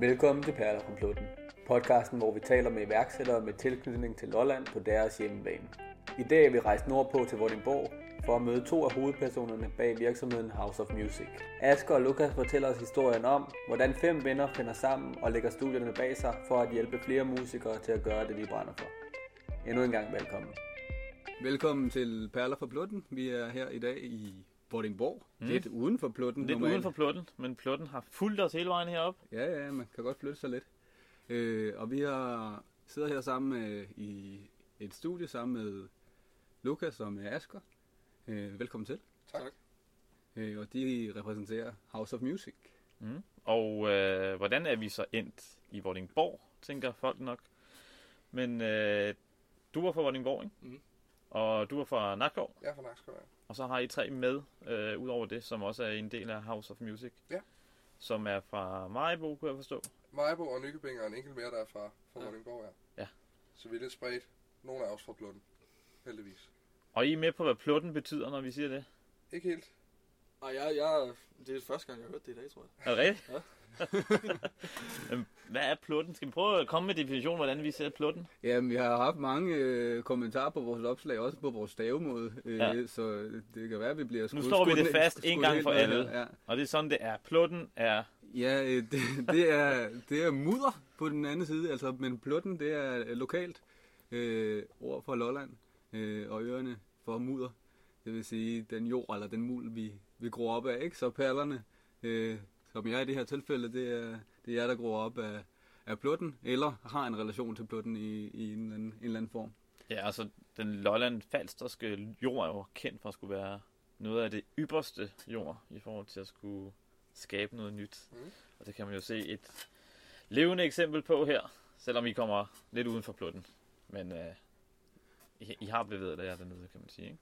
Velkommen til Perler på Plutten. Podcasten, hvor vi taler med iværksættere med tilknytning til Lolland på deres hjemmebane. I dag er vi rejst nordpå til Vordingborg for at møde to af hovedpersonerne bag virksomheden House of Music. Asger og Lukas fortæller os historien om, hvordan fem venner finder sammen og lægger studierne bag sig for at hjælpe flere musikere til at gøre det, de brænder for. Endnu en gang velkommen. Velkommen til Perler for Blutten. Vi er her i dag i Vordingborg. Mm. Lidt uden for Plutten. Lidt normalt. uden for Plutten, men Plutten har fulgt os hele vejen herop. Ja, ja, man kan godt flytte sig lidt. Øh, og vi har sidder her sammen med, i et studie sammen med Lukas og med Asger. Øh, velkommen til. Tak. Øh, og de repræsenterer House of Music. Mm. Og øh, hvordan er vi så endt i Vordingborg, tænker folk nok. Men øh, du var fra Vordingborg, ikke? Mhm. Og du var fra Nakskov, Jeg er fra Nakskov, ja. Og så har I tre med, øh, ud over det, som også er en del af House of Music. Ja. Som er fra Majbo, kunne jeg forstå. Majbo og Nykøbing og en enkelt mere, der er fra, fra Ja. Vordingborg, ja. Ja. Så vi er lidt spredt. Nogle af os fra Blunden. Heldigvis. Og I er med på, hvad Plutten betyder, når vi siger det? Ikke helt. Nej, jeg, jeg, det er første gang, jeg har hørt det i dag, tror jeg. Er det rigtigt? Ja. Hvad er Plutten? Skal vi prøve at komme med definition, hvordan vi ser Plutten? Jamen, vi har haft mange øh, kommentarer på vores opslag, også på vores stavemåde. Øh, Ja. Så det kan være, at vi bliver Nu slår vi det skudt- fast skudt en gang for alle. Ja. Og det er sådan, det er. Plutten er Ja, øh, det, det, er, det er mudder på den anden side, altså, men plutten, det er øh, lokalt øh, ord for Lolland, øh, og ørerne for mudder. Det vil sige, den jord eller den muld, vi, vi gror op af, ikke? Så perlerne, øh, som jeg i det her tilfælde, det er, det er jer, der gror op af, af plutten, eller har en relation til plutten i, i en, eller anden, en eller anden form. Ja, altså den Lolland-Falsterske jord er jo kendt for at skulle være noget af det ypperste jord i forhold til at skulle skabe noget nyt. Mm. Og det kan man jo se et levende eksempel på her, selvom I kommer lidt uden for plutten. Men øh, I, I har bevæget jer dernede, kan man sige. Ikke?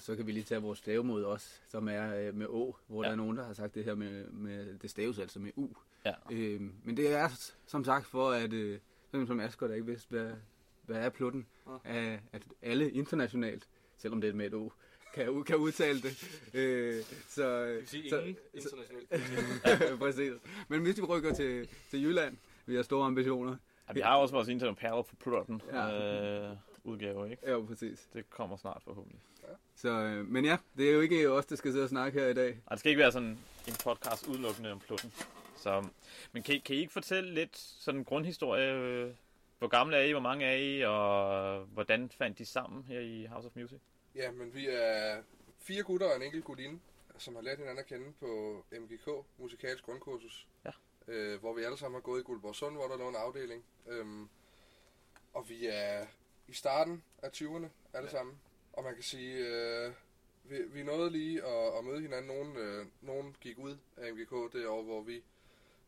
Så kan vi lige tage vores stavemåde også, som er øh, med Å, hvor Ja. ja. der er nogen, der har sagt det her med, med det staves altså med U. Ja. Øh, men det er som sagt for, at øh, sådan som Asger, der ikke vidste, hvad, hvad er plutten, Ja. at, at alle internationalt, selvom det er med et O, kan, kan udtale det. Øh, så, Det vil sige så, ingen internationalt. præcis. Men hvis vi rykker til, til Jylland, vi har store ambitioner. Ja, vi har også vores interne Perler for plutten Ja. øh, udgave, ikke? Ja, præcis. Det kommer snart forhåbentlig. Så, øh, men ja, det er jo ikke os, der skal sidde og snakke her i dag. Og det skal ikke være sådan en podcast udelukkende om plutten. Så, men kan, I- kan I ikke fortælle lidt sådan en grundhistorie? øh, Hvor gamle er I, hvor mange er I, og hvordan fandt de sammen her i House of Music? Ja, men vi er fire gutter og en enkelt gutinde, som har lært hinanden at kende på MGK, musikalsk grundkursus. Ja. Øh, hvor vi alle sammen har gået i Guldborgsund, hvor der lå en afdeling. Øhm, og vi er i starten af 20'erne alle ja. sammen. Og man kan sige, øh, vi, vi nåede lige at, at møde hinanden. Nogen, øh, nogen gik ud af MGK det år, hvor vi,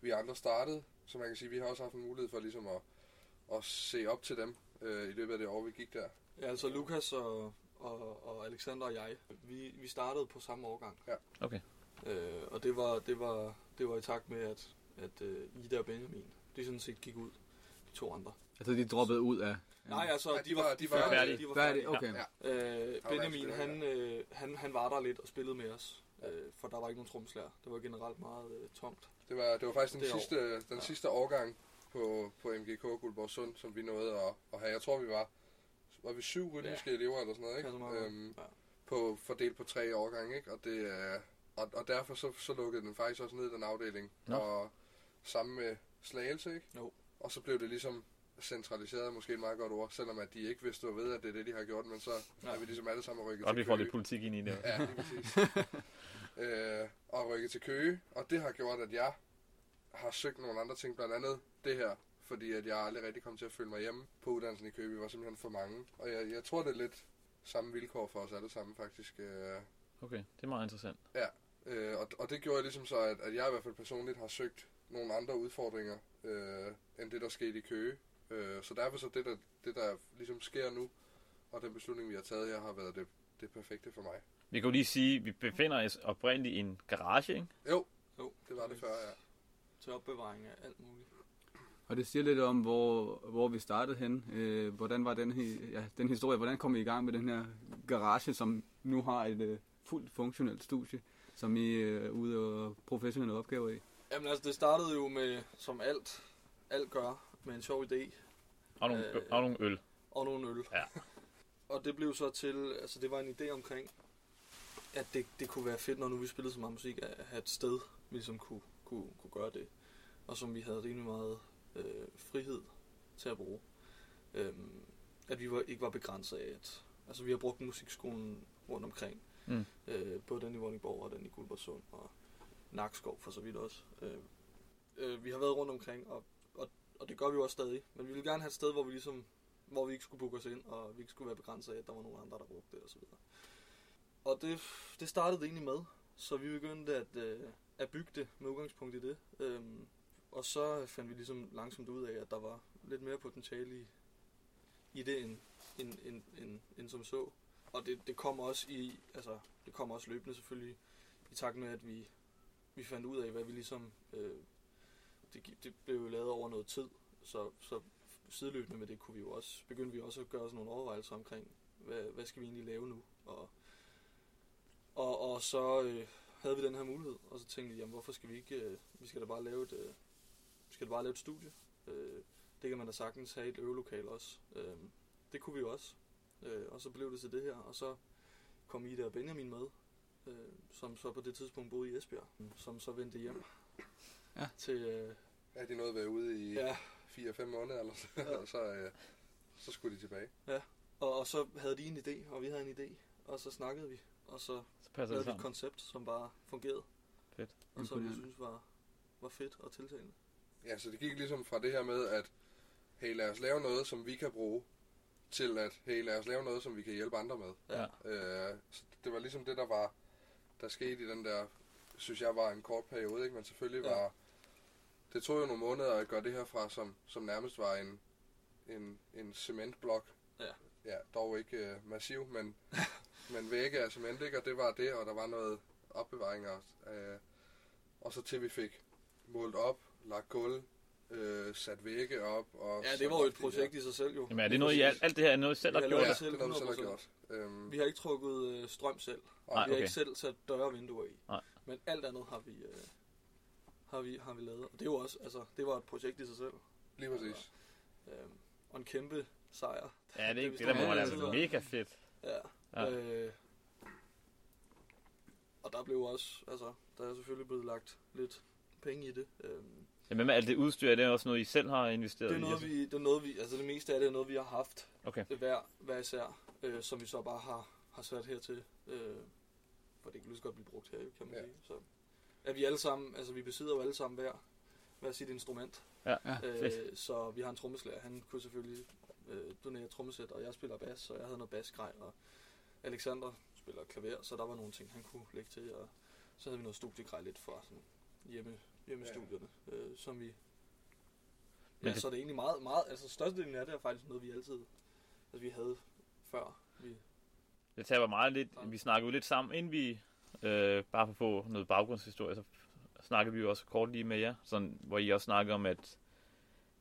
vi andre startede. Så man kan sige, vi har også haft en mulighed for ligesom at, at se op til dem øh, i løbet af det år, vi gik der. Ja, altså Lukas og, og, og Alexander og jeg, vi, vi startede på samme årgang. Okay. Øh, og det var, det, var, det var i takt med, at, at uh, Ida og Benjamin, de sådan set gik ud, de to andre. Altså, de droppede ud af... Nej, altså, Nej, de, var, de, var færdige. De var Færdig, færdige. okay. Ja. Øh, var Benjamin, han, øh, han, han var der lidt og spillede med os, øh, for der var ikke nogen tromslærer. Det var generelt meget øh, tomt. Det var, det var faktisk den, Det år. sidste, den Ja. sidste årgang på, på MGK Guldborgsund, som vi nåede at, at have. Jeg tror, vi var, var vi syv rytmiske elever eller sådan noget, ikke? Kan så meget. Øhm, Ja. på, fordelt på tre årgange, ikke? Og, det, er- og, og derfor så, så lukkede den faktisk også ned, den afdeling. Nå. Og sammen med Slagelse, ikke? Jo. Og så blev det ligesom centraliseret, er måske et meget godt ord, selvom at de ikke vidste stå ved, at det er det, de har gjort, men så Ja. er vi ligesom alle sammen rykket Godt, til vi får Køge. lidt politik ind i det. Ja, lige præcis. øh, og rykket til Køge, og det har gjort, at jeg har søgt nogle andre ting, blandt andet det her, fordi at jeg aldrig rigtig kom til at føle mig hjemme på uddannelsen i Køge. Vi var simpelthen for mange, og jeg, jeg tror, det er lidt samme vilkår for os alle sammen faktisk. Øh, Okay, det er meget interessant. øh, og, og det gjorde ligesom så, at, at jeg i hvert fald personligt har søgt nogle andre udfordringer, øh, end det, der skete i Køge. Øh, så derfor så det der, det, der ligesom sker nu, og den beslutning, vi har taget her, har været det, det perfekte for mig. Vi kan jo lige sige, at vi befinder os oprindeligt i en garage, ikke? Jo, Jo, det var det før, ja. til opbevaring af alt muligt. Og det siger lidt om, hvor, hvor vi startede hen. Øh, hvordan var den, ja, den historie? Hvordan kom I i gang med den her garage, som nu har et øh, fuldt funktionelt studie, som I øh, er ude og professionelle opgaver i? Jamen altså, det startede jo med, som alt, alt gør, med en sjov idé Og nogle, Øh, og nogle øl. og nogle øl. Ja. Og det blev så til, altså det var en idé omkring, at det, det kunne være fedt, når nu vi spillede så meget musik, at have et sted, vi ligesom kunne, kunne, kunne gøre det. Og som vi havde rimelig meget øh, frihed til at bruge. Øhm, at vi var, ikke var begrænset af, at altså vi har brugt musikskolen rundt omkring. Mm. Øh, både den i Vordingborg og den i Guldborgsund og Nakskov for så vidt også. Øh, øh, vi har været rundt omkring, og, og, det gør vi jo også stadig. Men vi vil gerne have et sted, hvor vi ligesom hvor vi ikke skulle booke os ind, og vi ikke skulle være begrænset af, at der var nogen andre, der brugte det, og så videre. Og det, det startede det egentlig med, så vi begyndte at, øh, at bygge det med udgangspunkt i det. Øhm, og så fandt vi ligesom langsomt ud af, at der var lidt mere potentiale i, i det, end, end, end, end, end som så. Og det, det kom også i, altså, det kom også løbende selvfølgelig, i takt med, at vi, vi fandt ud af, hvad vi ligesom, øh, det, det blev jo lavet over noget tid, så, så sideløbende med det kunne vi jo også, begyndte vi også at gøre os nogle overvejelser omkring, hvad, hvad skal vi egentlig lave nu? Og, og, og så øh, havde vi den her mulighed, og så tænkte vi, jamen hvorfor skal vi ikke, øh, vi skal da bare lave et, øh, vi skal da bare lave et studie. Øh, det kan man da sagtens have i et øvelokale også. Øh, det kunne vi jo også. Øh, og så blev det til det her, og så kom Ida og Benjamin med, øh, som så på det tidspunkt boede i Esbjerg, som så vendte hjem Ja. til, øh, Ja, de nåede at være ude i ja, 4-5 måneder, eller så, Ja. og så, øh, så skulle de tilbage. Og, og så havde de en idé, og vi havde en idé, og så snakkede vi, og så Så lavede vi et sammen. koncept, som bare fungerede. Fedt. Og som vi Imponerende. synes var, var fedt og tiltalende. Ja, så det gik ligesom fra det her med, at hey, lad os lave noget, som vi kan bruge, til at hey, lad os lave noget, som vi kan hjælpe andre med. Ja. Øh, så det var ligesom det, der var, der skete i den der, synes jeg var en kort periode, ikke? men selvfølgelig Ja. var, det tog jo nogle måneder at gøre det her fra, som, som nærmest var en, en, en cementblok. Ja. Ja, dog ikke øh, massiv, men, men vægge af cement, ikke? og det var det, og der var noget opbevaring også. Øh, og så til vi fik målt op, lagt gulv, øh, sat vægge op. Og Ja, det var jo et projekt i sig selv jo. Jamen er det noget, I alt, alt det her er noget, I selv har gjort? Ja, det? selv det er noget, vi selv har 100%. gjort. Øhm, Vi har ikke trukket øh, strøm selv. Nej, vi har okay. ikke selv sat døre og vinduer i. Nej. Men alt andet har vi, øh, har vi, har vi lavet. Og det er jo også, altså, det var et projekt i sig selv. lige præcis. Øh, og en kæmpe sejr. Ja, det, vi det, det der må være altid. mega fedt. Ja. Ja. ja. Øh, og der blev også, altså, der er selvfølgelig blevet lagt lidt penge i det. Øh, Jamen med alt det udstyr, det er også noget, I selv har investeret det er i? noget, altså? vi, det er noget, vi, altså det meste af det er noget, vi har haft Okay. hver, hver især, øh, som vi så bare har, har sat hertil. Øh, for det kan lige så godt blive brugt her, jo, kan man Ja. sige. Så er vi alle sammen, altså vi besidder jo alle sammen hver, hver sit instrument. Ja, Ja, fedt. Øh, så vi har en trommeslager, han kunne selvfølgelig øh, donere trommesæt, og jeg spiller bas, så jeg havde noget basgrej, og Alexander spiller klaver, så der var nogle ting, han kunne lægge til, og så havde vi noget studiegrej lidt fra sådan hjemme, hjemmestudierne, øh, som vi... Ja, Men det- så er det egentlig meget, meget, altså størstedelen af det er faktisk noget, vi altid, altså vi havde før. Vi, Det tager meget lidt, vi snakkede jo lidt sammen, inden vi, øh, bare for at få noget baggrundshistorie, så snakkede vi jo også kort lige med jer, sådan, hvor I også snakkede om, at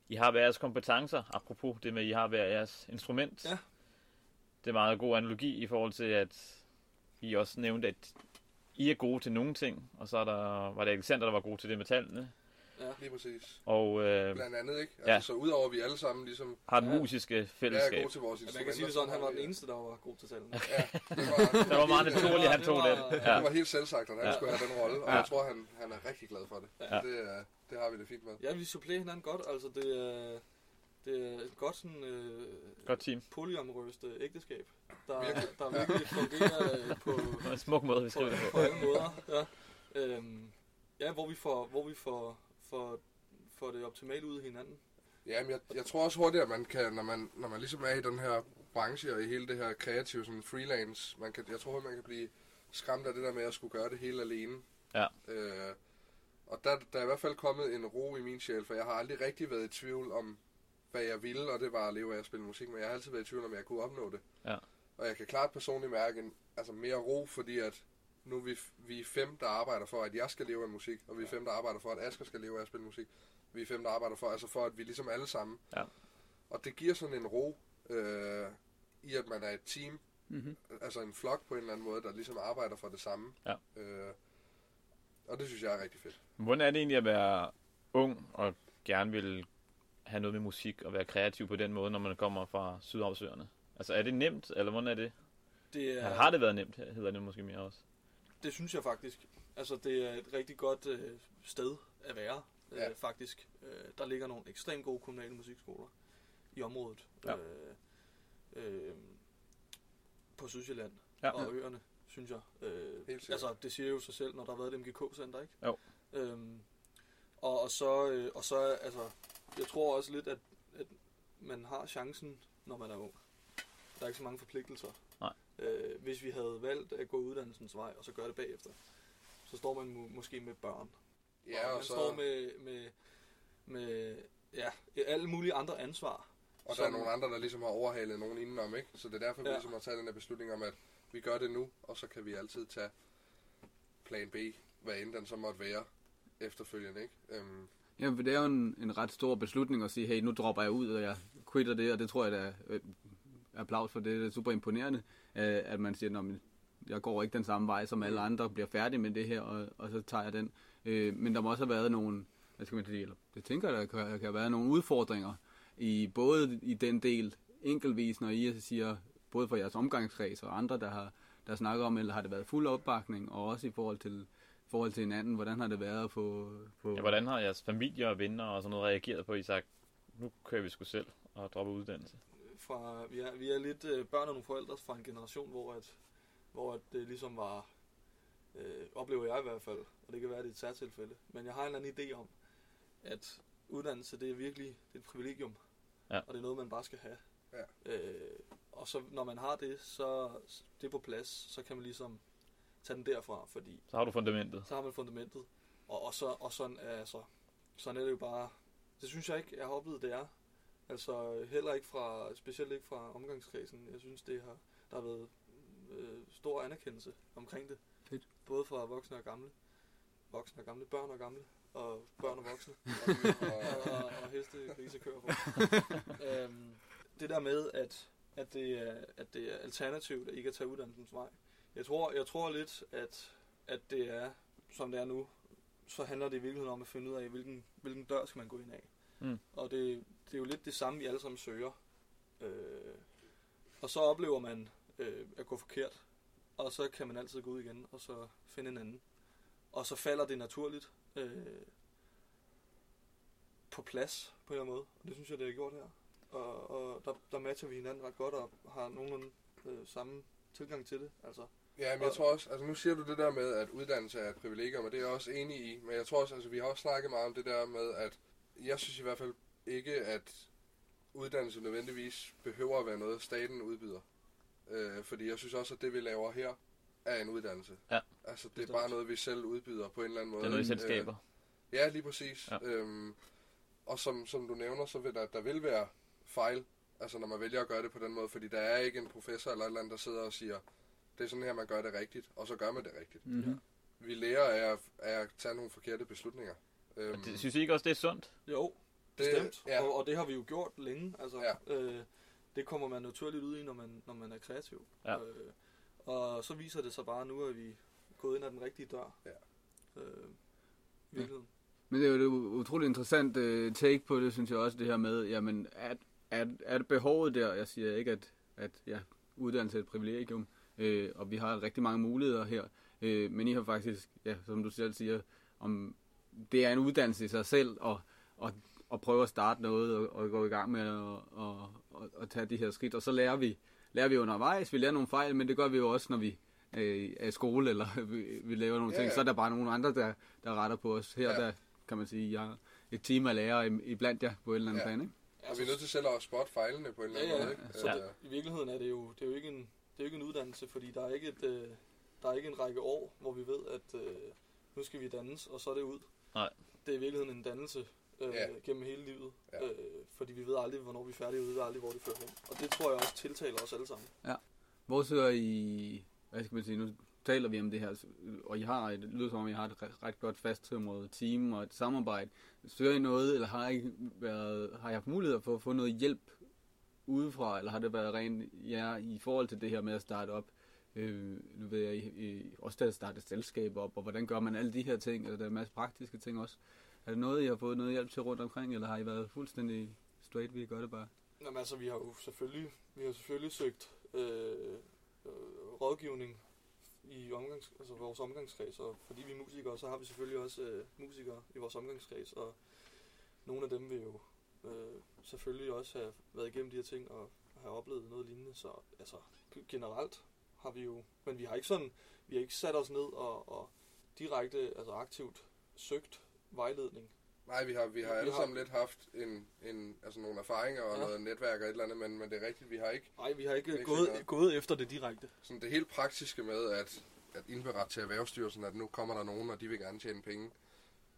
I har hver jeres kompetencer, apropos det med, at I har hver jeres instrument. Ja. Det er meget god analogi i forhold til, at I også nævnte, at I er gode til nogle ting, og så er der, var det Alexander, der var god til det med tallene, ja, Lige præcis. og øh, Blandt andet, ikke? Altså, Ja. Så udover at vi alle sammen ligesom har den Ja. musiske er fællesskab. gode til vores ja man kan sige det sådan, så han var den eneste, der var god til tallene. Ja, det var, Det var meget naturligt, at han det tog var- den. Det Ja. var helt selvsagt, at han Ja. skulle have den rolle, og Ja. jeg tror, han, han er rigtig glad for det. Ja. Det, er, det har vi det fint med. Ja, vi supplerer hinanden godt, altså det er, det er et godt sådan, øh, Godt team. polyamorøst øh, ægteskab, der, Virkelig. der virkelig fungerer øh, på, Det var en smuk måde, vi på, skriver det på på. alle måder. Ja, øhm, ja hvor vi får, hvor vi får, får, får det optimalt ud af hinanden. Ja, men jeg, jeg tror også hurtigt, at man kan, når man, når man ligesom er i den her branche og i hele det her kreative sådan freelance, man kan, jeg tror, man kan blive skræmt af det der med at skulle gøre det hele alene. Ja. Øh, og der, der er i hvert fald kommet en ro i min sjæl, for jeg har aldrig rigtig været i tvivl om, hvad jeg ville, og det var at leve af at spille musik, men jeg har altid været i tvivl om, at jeg kunne opnå det. Ja. Og jeg kan klart personligt mærke en, altså mere ro, fordi at nu er vi, vi er fem, der arbejder for, at jeg skal leve af musik, og vi er fem, der arbejder for, at Asger skal leve af at spille musik. Vi er fem, der arbejder for, altså for, at vi ligesom alle sammen. Ja. Og det giver sådan en ro øh, i, at man er et team, Mm-hmm. altså en flok på en eller anden måde, der ligesom arbejder for det samme. Ja. Øh, Og det synes jeg er rigtig fedt. Hvordan er det egentlig at være ung og gerne vil have noget med musik og være kreativ på den måde, når man kommer fra Sydhavsøerne? Altså er det nemt, eller hvordan er det? Det er, Har det været nemt, hedder det måske mere også? Det synes jeg faktisk. Altså, det er et rigtig godt øh, sted at være, øh, Ja. faktisk. Øh, der ligger nogle ekstremt gode kommunale musikskoler i området. Ja. Øh, øh, på Sydsjælland Ja. og øerne, synes jeg. Øh, altså, det siger jo sig selv, når der har været et MGK-center, ikke? Jo. Øhm, og, og, så, øh, og så, altså, jeg tror også lidt, at, at man har chancen, når man er ung. Der er ikke så mange forpligtelser. Øh, hvis vi havde valgt at gå uddannelsens vej, og så gøre det bagefter, så står man mu- måske med børn. Ja, og og man så, står med, med, med ja, alle mulige andre ansvar. og der er som- nogle andre, der ligesom har overhalet nogen indenom, ikke? Så det er derfor, vi Ja. ligesom har taget den her beslutning om, at vi gør det nu, og så kan vi altid tage plan B, hvad end den så måtte være efterfølgende, ikke? Øhm, Ja, for det er jo en, en ret stor beslutning at sige, hey, nu dropper jeg ud, og jeg quitter det, og det tror jeg, er øh, applaus for det. Det er super imponerende, øh, at man siger, at jeg går ikke den samme vej som alle andre, bliver færdig med det her, og, og så tager jeg den. Øh, men der må også have været nogle, hvad skal man sige, eller det tænker jeg, der kan, der kan have været nogle udfordringer, i både i den del enkeltvis, når I siger, både for jeres omgangskreds og andre, der har der snakker om, eller har det været fuld opbakning, og også i forhold til, forhold til hinanden, hvordan har det været at få... få Ja, hvordan har jeres familie og venner og sådan noget reageret på, at I sagt, nu kører vi sgu selv og dropper uddannelse? Fra, vi, er, vi er lidt øh, børn og nogle forældre fra en generation, hvor, at, hvor at det ligesom var, øh, oplever jeg i hvert fald, og det kan være, det er et særtilfælde, men jeg har en eller anden idé om, at uddannelse, det er virkelig det er et privilegium, Ja. og det er noget, man bare skal have. Ja. Øh, og så når man har det, så det er på plads, så kan man ligesom tage den derfra, fordi Så har du fundamentet. så har man fundamentet, og, og, så, og sådan, er, altså, sådan er det jo bare, det synes jeg ikke, jeg har oplevet, det er. Altså heller ikke fra, specielt ikke fra omgangskredsen. Jeg synes, det har, der har været øh, stor anerkendelse omkring det. Fedt. Både fra voksne og gamle. Voksne og gamle, børn og gamle, og børn og voksne, og, og, og, og heste, grise kører på. øhm, det der med, at, at, det er, at det er alternativt at ikke at tage uddannelsens vej. Jeg tror, jeg tror lidt, at, at det er, som det er nu, så handler det i virkeligheden om at finde ud af, hvilken, hvilken dør skal man gå ind af. Mm. Og det, det er jo lidt det samme, vi alle sammen søger. Øh, og så oplever man øh, at gå forkert, og så kan man altid gå ud igen, og så finde en anden. Og så falder det naturligt øh, på plads på en eller anden måde. Og det synes jeg, det har gjort her. Og, og der, der matcher vi hinanden ret godt, og har nogenlunde øh, samme tilgang til det. Altså, Ja, men jeg tror også, altså nu siger du det der med, at uddannelse er et privilegium, og det er jeg også enig i, men jeg tror også, altså vi har også snakket meget om det der med, at jeg synes i hvert fald ikke, at uddannelse nødvendigvis behøver at være noget, staten udbyder. Øh, fordi jeg synes også, at det vi laver her, er en uddannelse. Ja. Altså det er bare noget, vi selv udbyder på en eller anden måde. Det er noget, I selv Øh, skaber. Ja, lige præcis. Ja. Øhm, og som, som du nævner, så vil der, der vil være fejl, altså når man vælger at gøre det på den måde, fordi der er ikke en professor eller et eller andet, der sidder og siger, det er sådan her, man gør det rigtigt, og så gør man det rigtigt. Mm-hmm. Vi lærer af at, af at tage nogle forkerte beslutninger. Øhm, det, synes I ikke også, det er sundt? jo, bestemt. ja. Og, og det har vi jo gjort længe. Altså, Ja. øh, det kommer man naturligt ud i, når man, når man er kreativ. Ja. Øh, og så viser det sig bare nu, at vi er gået ind ad den rigtige dør. Ja. Øh, virkeligheden. Men det er jo et utroligt interessant uh, take på det, synes jeg også, det her med, jamen, er, er, er det behovet der? Jeg siger ikke, at, at ja, uddannelse er et privilegium, øh, og vi har rigtig mange muligheder her, øh, men I har faktisk, ja, som du selv siger, om det er en uddannelse i sig selv, og, og, og prøve at starte noget, og, og gå i gang med at og, og, og tage de her skridt, og så lærer vi, lærer vi undervejs, vi lærer nogle fejl, men det gør vi jo også, når vi øh, er i skole, eller vi, vi laver nogle Ja, ting, ja. så er der bare nogle andre, der, der retter på os. Her Ja. der kan man sige, jeg har et team af lærere i- iblandt jer på et eller andet Ja. plan, ikke? og vi er nødt til selv at spotte fejlene på en eller anden Ja, ja. måde. Ikke? Så Øh, det, i virkeligheden er det jo, det er jo ikke en, det er jo ikke en uddannelse, fordi der er ikke, et, øh, der er ikke en række år, hvor vi ved, at øh, nu skal vi dannes, og så er det ud. Nej. Det er i virkeligheden en dannelse øh, Ja. gennem hele livet, Ja. øh, fordi vi ved aldrig, hvornår vi er færdige, og vi ved aldrig, hvor det fører hen. Og det tror jeg også tiltaler os alle sammen. Hvor søger I, hvad skal man sige, nu taler vi om det her, og I har, et, det lyder som om, I har et ret, godt fasttømret team og et samarbejde. Søger I noget, eller har I, været, har I haft mulighed for at få noget hjælp udefra, eller har det været rent ja, i forhold til det her med at starte op? Øh, nu ved jeg, I, I også der startet selskab op, og hvordan gør man alle de her ting, eller der er en masse praktiske ting også. Er det noget, I har fået noget hjælp til rundt omkring, eller har I været fuldstændig straight, vi gør det bare? Jamen altså, vi har jo selvfølgelig, vi har selvfølgelig søgt øh, øh, rådgivning i omgangs, altså vores omgangskreds, og fordi vi er musikere, så har vi selvfølgelig også øh, musikere i vores omgangskreds, og nogle af dem vil jo øh, selvfølgelig også have været igennem de her ting og have oplevet noget lignende, så altså generelt har vi jo, men vi har ikke sådan, vi har ikke sat os ned og, og direkte, altså aktivt søgt vejledning. Nej, vi har, vi har Vi alle har- sammen lidt haft en, en, altså nogle erfaringer og Ja. noget netværk og et eller andet, men, men det er rigtigt, vi har ikke Nej, vi har ikke Ikke gået, gået efter det direkte. sådan det helt praktiske med at, at indberette til Erhvervsstyrelsen, at nu kommer der nogen, og de vil gerne tjene penge.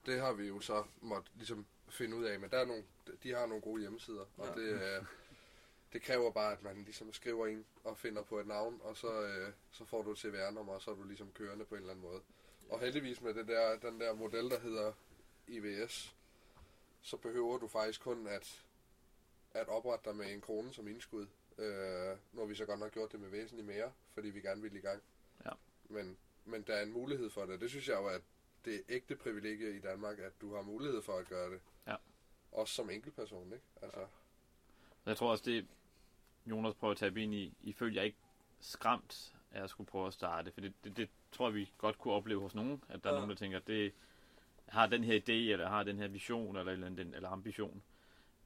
Det har vi jo så måtte ligesom finde ud af, men der er nogle, de har nogle gode hjemmesider, og Ja. det, øh, det kræver bare, at man ligesom skriver ind og finder på et navn, og så, øh, så får du et CVR-nummer, og så er du ligesom kørende på en eller anden måde. Og heldigvis med det der, den der model, der hedder IVS, så behøver du faktisk kun at, at oprette dig med en krone som indskud. Øh, har vi så godt nok gjort det med væsentligt mere, fordi vi gerne vil i gang. Ja. Men, men der er en mulighed for det. Det synes jeg jo, at det er ægte privilegie i Danmark, at du har mulighed for at gøre det. Ja. Også som enkeltperson, ikke? Altså, Jeg tror også, det Jonas prøver at tabe ind i, I følte jeg ikke skræmt af at skulle prøve at starte, for det, det, det tror jeg, vi godt kunne opleve hos nogen, at der er Ja. nogen, der tænker, det jeg har den her idé, eller har den her vision, eller, eller, eller, eller ambition,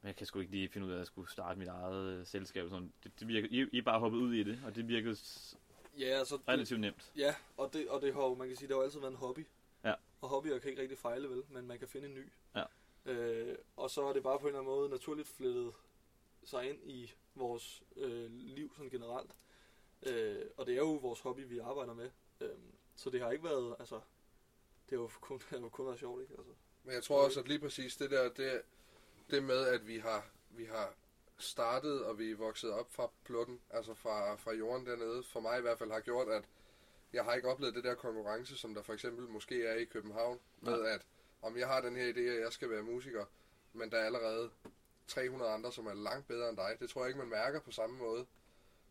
men jeg kan sgu ikke lige finde ud af, at jeg skulle starte mit eget øh, selskab. Sådan. Det, det virker, I, I bare hoppet ud i det, og det virkede Ja, altså, det, relativt nemt. ja og, det, og det har jo, man kan sige, det har jo altid været en hobby. Ja. Og hobbyer kan ikke rigtig fejle, vel? Men man kan finde en ny. Ja. Øh, og så er det bare på en eller anden måde naturligt flettet sig ind i vores øh, liv sådan generelt. Øh, og det er jo vores hobby, vi arbejder med. Øh, så det har ikke været, altså, det jo kun, det jo kun været sjovt, ikke? Altså, Men jeg tror også, at lige præcis det der, det, det med, at vi har, vi har startet, og vi er vokset op fra plutten, altså fra, fra jorden dernede, for mig i hvert fald har gjort, at jeg har ikke oplevet det der konkurrence, som der for eksempel måske er i København, med at om jeg har den her idé, at jeg skal være musiker, men der er allerede 300 andre, som er langt bedre end dig. Det tror jeg ikke, man mærker på samme måde.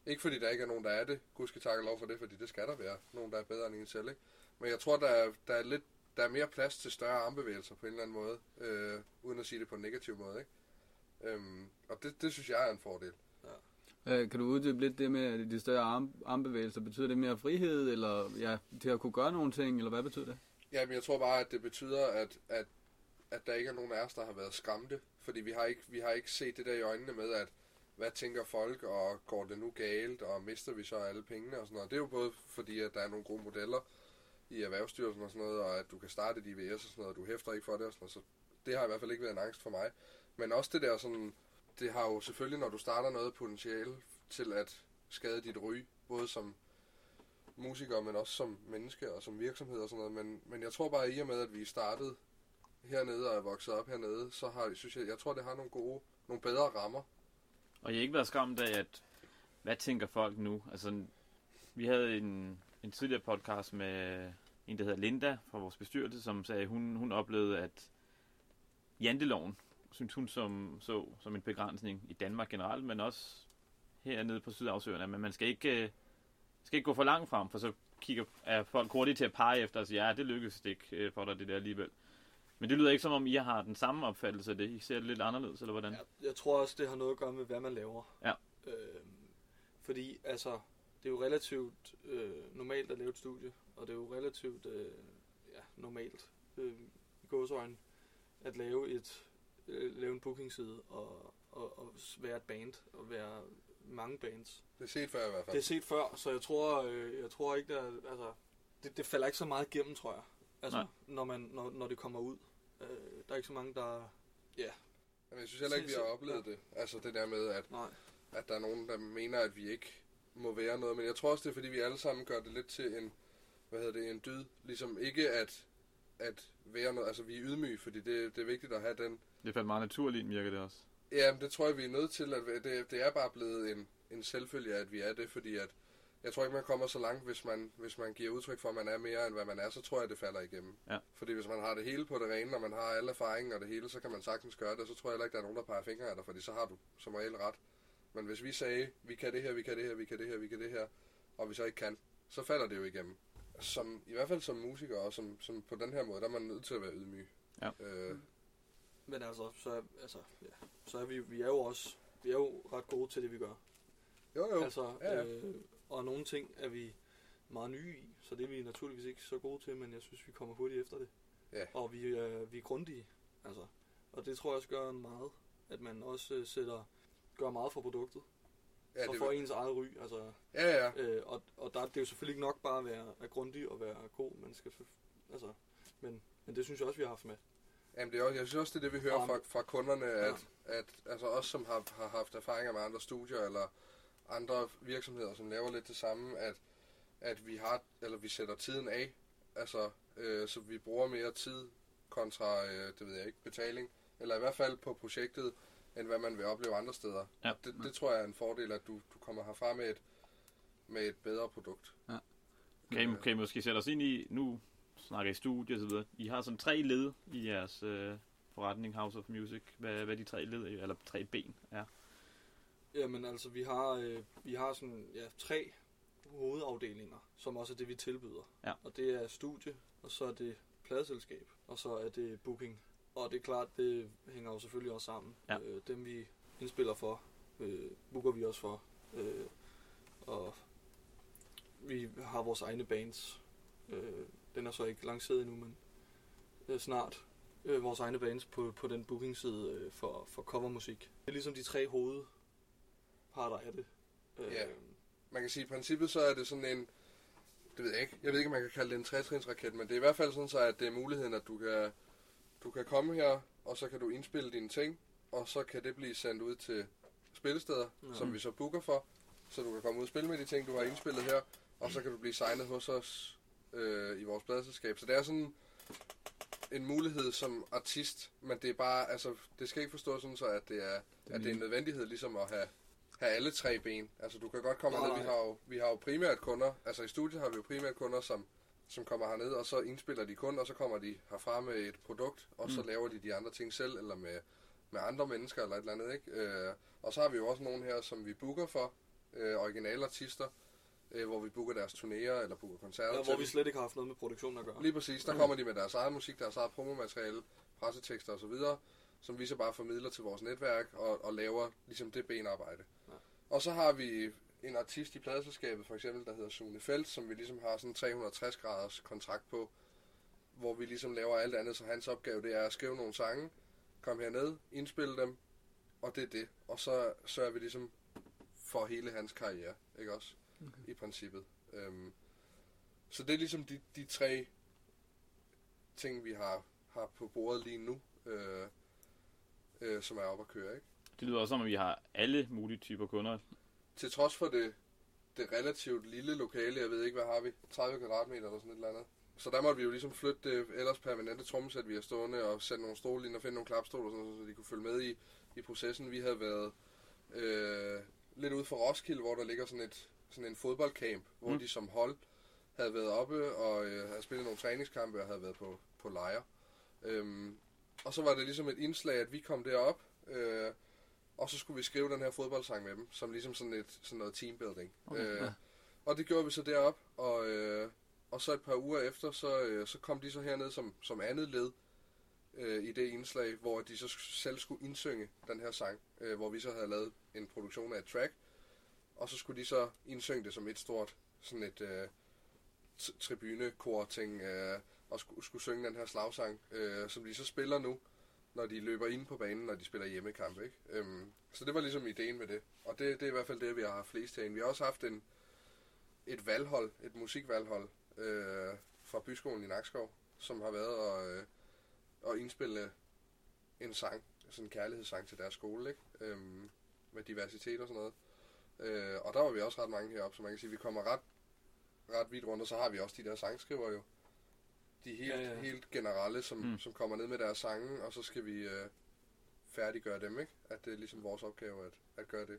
Ikke fordi der ikke er nogen, der er det. Gud skal takke lov for det, fordi det skal der være. Nogen, der er bedre end en selv, ikke? Men jeg tror, der er, der er lidt der er mere plads til større armbevægelser på en eller anden måde, øh, uden at sige det på en negativ måde, ikke? Øhm, og det, det synes jeg er en fordel. Øh, kan du uddybe lidt det med de større arm, armbevægelser? Betyder det mere frihed, eller ja, til at kunne gøre nogle ting, eller hvad betyder det? Ja, men jeg tror bare, at det betyder, at, at, at der ikke er nogen af os, der har været skræmte. Fordi vi har, ikke, vi har ikke set det der i øjnene med, at hvad tænker folk, og går det nu galt, og mister vi så alle pengene og sådan noget. Det er jo både fordi, at der er nogle gode modeller i Erhvervsstyrelsen og sådan noget, og at du kan starte et IVS og sådan noget, og du hæfter ikke for det og sådan noget. Så det har i hvert fald ikke været en angst for mig. Men også det der sådan, det har jo selvfølgelig, når du starter noget potentiale til at skade dit ry, både som musiker, men også som menneske og som virksomhed og sådan noget. Men, men jeg tror bare, at i og med, at vi startede hernede og er vokset op hernede, så har, synes jeg, jeg tror, det har nogle gode, nogle bedre rammer. Og jeg har ikke været skræmt af, at hvad tænker folk nu? Altså, vi havde en, en tidligere podcast med en, der hedder Linda fra vores bestyrelse, som sagde, at hun, hun oplevede, at janteloven, synes hun som, så som en begrænsning i Danmark generelt, men også hernede på Sydafsøerne, men man skal ikke, øh, skal ikke gå for langt frem, for så kigger, er folk hurtigt til at pege efter og sige, ja, det lykkedes ikke øh, for dig det der alligevel. Men det lyder ikke som om, I har den samme opfattelse af det. I ser det lidt anderledes, eller hvordan? Jeg, jeg tror også, det har noget at gøre med, hvad man laver. Ja. Øh, fordi, altså, det er jo relativt øh, normalt at lave et studie, og det er jo relativt øh, ja, normalt øh, i gåsøjne at lave et øh, lave en bookingside og, og, og være et band og være mange bands. Det er set før i hvert fald. Det er set før, så jeg tror, øh, jeg tror ikke, der, altså, det, det falder ikke så meget igennem, tror jeg. Altså, Nej. når, man, når, når det kommer ud. Øh, der er ikke så mange, der... Ja, Men jeg synes heller ikke, vi har oplevet det. Altså det der med, at, nej. at der er nogen, der mener, at vi ikke må være noget. Men jeg tror også, det er, fordi vi alle sammen gør det lidt til en, hvad hedder det, en dyd. Ligesom ikke at, at være noget, altså vi er ydmyge, fordi det, det er vigtigt at have den. Det faldt meget naturligt, virker det også. Ja, men det tror jeg, vi er nødt til. At, det, det er bare blevet en, en selvfølge, at vi er det, fordi at, jeg tror ikke, man kommer så langt, hvis man, hvis man giver udtryk for, at man er mere, end hvad man er, så tror jeg, det falder igennem. Ja. Fordi hvis man har det hele på det rene, og man har alle erfaringen og det hele, så kan man sagtens gøre det, så tror jeg heller ikke, der er nogen, der peger fingre af dig, fordi så har du som regel ret. Men hvis vi sagde, vi kan det her, vi kan det her, vi kan det her, vi kan det her, og vi så ikke kan, så falder det jo igennem. Som, I hvert fald som musiker, og som, som på den her måde, der er man nødt til at være ydmyg. Ja. Øh, Men altså, så er, altså, ja, så er vi, vi er jo også vi er jo ret gode til det, vi gør. jo, jo. Altså, ja, ja. Øh, og nogle ting er vi meget nye i, så det er vi naturligvis ikke så gode til, men jeg synes, vi kommer hurtigt efter det. Ja. Og vi er, vi er grundige, altså. Og det tror jeg også gør meget, at man også øh, sætter, gør meget for produktet, ja, og for ens eget ry. Altså, ja, ja. øh, og, og der, det er jo selvfølgelig ikke nok bare at være er grundig og være god, man skal, altså, men, men det synes jeg også, vi har haft med. Jamen, det er også, jeg synes også, det er det, vi hører fra, fra kunderne, at, Ja. at altså os, som har, har haft erfaringer med andre studier, eller andre virksomheder, som laver lidt det samme, at, at vi har, eller vi sætter tiden af, altså, øh, så vi bruger mere tid kontra, øh, det ved jeg ikke, betaling, eller i hvert fald på projektet, end hvad man vil opleve andre steder. Ja. Det, det tror jeg er en fordel, at du, du kommer herfra med et, med et bedre produkt. Kan I, kan I måske sætte os ind i, nu snakker I studie og så videre. I har sådan tre led i jeres øh, forretning House of Music. Hvad, hvad de tre led, er, eller tre ben er. Jamen altså, vi har, øh, vi har sådan, ja, tre hovedafdelinger, som også er det, vi tilbyder. Ja. Og det er studie, og så er det pladeselskab, og så er det booking. Og det er klart, det hænger jo selvfølgelig også sammen. Ja. Øh, dem vi indspiller for, øh, booker vi også for. Øh, og vi har vores egne bands. Øh, den er så ikke lanceret endnu, men øh, snart øh, vores egne bands på, på den bookingside øh, for, for covermusik. Det er ligesom de tre hovedparter af det. Øh, Ja. Man kan sige, i princippet så er det sådan en, det ved jeg ikke, jeg ved ikke, om man kan kalde det en trætrinsraket, men det er i hvert fald sådan så, at det er muligheden, at du kan, du kan komme her, og så kan du indspille dine ting, og så kan det blive sendt ud til spillesteder, ja. som vi så booker for, så du kan komme ud og spille med de ting, du har indspillet her, og så kan du blive signet hos os øh, i vores pladeselskab. Så det er sådan en mulighed som artist, men det er bare, altså, det skal ikke forstås sådan så, at det er, at det er en nødvendighed ligesom at have, have alle tre ben. Altså, du kan godt komme Nej, ned, vi har, jo, vi har jo primært kunder, altså i studiet har vi jo primært kunder, som, som kommer herned, og så indspiller de kun, og så kommer de herfra med et produkt, og så Mm. laver de de andre ting selv, eller med, med andre mennesker, eller et eller andet, ikke? Øh, og så har vi jo også nogle her, som vi booker for, øh, originalartister, øh, hvor vi booker deres turnéer, eller booker koncerter Ja, hvor vi slet ikke har haft noget med produktion at gøre. Lige præcis, der kommer de med deres egen musik, deres eget promomateriale, pressetekster osv., som vi så bare formidler til vores netværk og, og laver ligesom det benarbejde. Ja. Og så har vi en artist i pladeselskabet, for eksempel, der hedder Sune Felt, som vi ligesom har sådan en 360 graders kontrakt på, hvor vi ligesom laver alt andet, så hans opgave det er at skrive nogle sange, komme herned, indspille dem, og det er det. Og så sørger vi ligesom for hele hans karriere, ikke også? Okay. I princippet. Øhm, så det er ligesom de, de tre ting, vi har, har på bordet lige nu, øh, øh, som er op at køre, ikke? Det lyder også som, at vi har alle mulige typer kunder. Til trods for det, det relativt lille lokale, jeg ved ikke, hvad har vi, 30 kvadratmeter eller sådan et eller andet. Så der måtte vi jo ligesom flytte det ellers permanente trommesæt, vi har stående, og sætte nogle stole ind og finde nogle klapstole, og sådan, noget, så de kunne følge med i, i processen. Vi havde været øh, lidt ude for Roskilde, hvor der ligger sådan, et, sådan en fodboldcamp, hvor Mm. mm. de som hold havde været oppe og øh, havde spillet nogle træningskampe og havde været på, på lejre. Øhm, og så var det ligesom et indslag, at vi kom derop, øh, og så skulle vi skrive den her fodboldsang med dem, som ligesom sådan, et, sådan noget teambuilding. Okay, øh, ja. Og det gjorde vi så derop, og, øh, og så et par uger efter, så, øh, så kom de så herned som, som andet led øh, i det indslag, hvor de så selv skulle indsynge den her sang, øh, hvor vi så havde lavet en produktion af et track, og så skulle de så indsynge det som et stort, sådan et øh, tribunekor-ting, øh, og skulle, skulle synge den her slagsang, øh, som de så spiller nu, når de løber ind på banen, når de spiller hjemmekamp, ikke? Øhm, så det var ligesom ideen med det. Og det, det er i hvert fald det, vi har haft flest herinde. Vi har også haft en, et valghold, et musikvalghold øh, fra Byskolen i Nakskov, som har været og, øh, og indspille en sang, sådan en kærlighedssang til deres skole, ikke? Øhm, med diversitet og sådan noget. Øh, og der var vi også ret mange heroppe, så man kan sige, at vi kommer ret, ret vidt rundt, og så har vi også de der sangskriver jo. De helt, Ja, ja, helt generelle, som, Mm. som kommer ned med deres sange, og så skal vi øh, færdiggøre dem, ikke? At det er ligesom vores opgave at, at gøre det.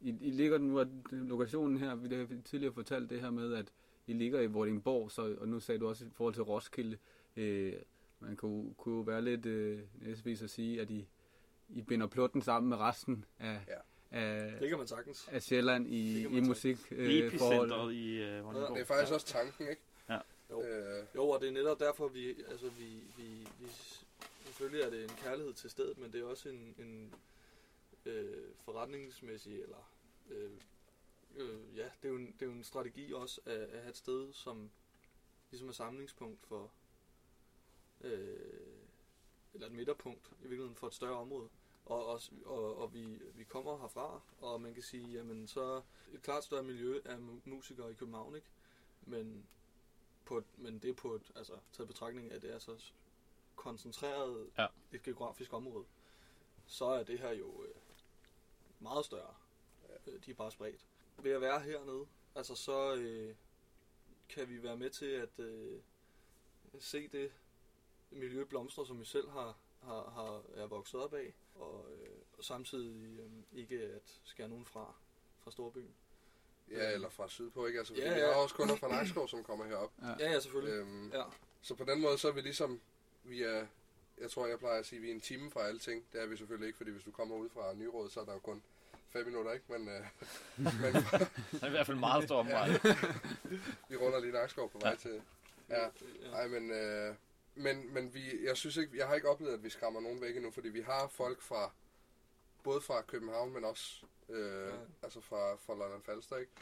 I, I ligger nu, at lokationen her, vi har tidligere fortalt det her med, at I ligger i Vordingborg, så, og nu sagde du også i forhold til Roskilde, øh, man kunne, kunne jo være lidt øh, næstvis at sige, at I, I binder plutten sammen med resten af, Ja. af, Det kan man sagtens. af Sjælland i, i man sige. musik. Øh, i øh. Det er faktisk også tanken, ikke? Jo. Øh, Jo, og det er netop derfor, vi, altså vi, vi, vi, selvfølgelig er det en kærlighed til stedet, men det er også en, en øh, forretningsmæssig, eller øh, øh, ja, det er, jo en, det er jo en strategi også at, at have et sted, som ligesom er samlingspunkt for, øh, eller et midterpunkt i virkeligheden for et større område. Og, og, og, og vi, vi kommer herfra, og man kan sige, jamen så et klart større miljø af mu- musikere i København, ikke? Men på et, men det er på et, altså taget betragtning af, at det er så koncentreret Ja. et geografisk område, så er det her jo øh, meget større. Øh, de er bare spredt. Ved at være hernede, altså så øh, kan vi være med til at øh, se det miljø blomstre, som vi selv har, har, har er vokset op af, og, øh, og samtidig øh, ikke at skære nogen fra fra storbyen. Ja, eller fra sydpå, ikke? Altså, fordi Ja, vi ja. har også kunder fra Nakskov, som kommer herop. Ja, ja, selvfølgelig. Øhm, Ja. Så på den måde, så er vi ligesom, vi er, jeg tror, jeg plejer at sige, vi er en time fra alle ting. Det er vi selvfølgelig ikke, fordi hvis du kommer ud fra Nyråd, så er der jo kun fem minutter, ikke? Men, øh, men Det er i hvert fald meget stor omvej. vi runder lige Nakskov på vej Ja. til. Ja, ja. nej, men, øh, men, men vi, jeg synes ikke, jeg har ikke oplevet, at vi skræmmer nogen væk endnu, fordi vi har folk fra, både fra København, men også øh, Ja. altså fra, fra London Falster, ikke?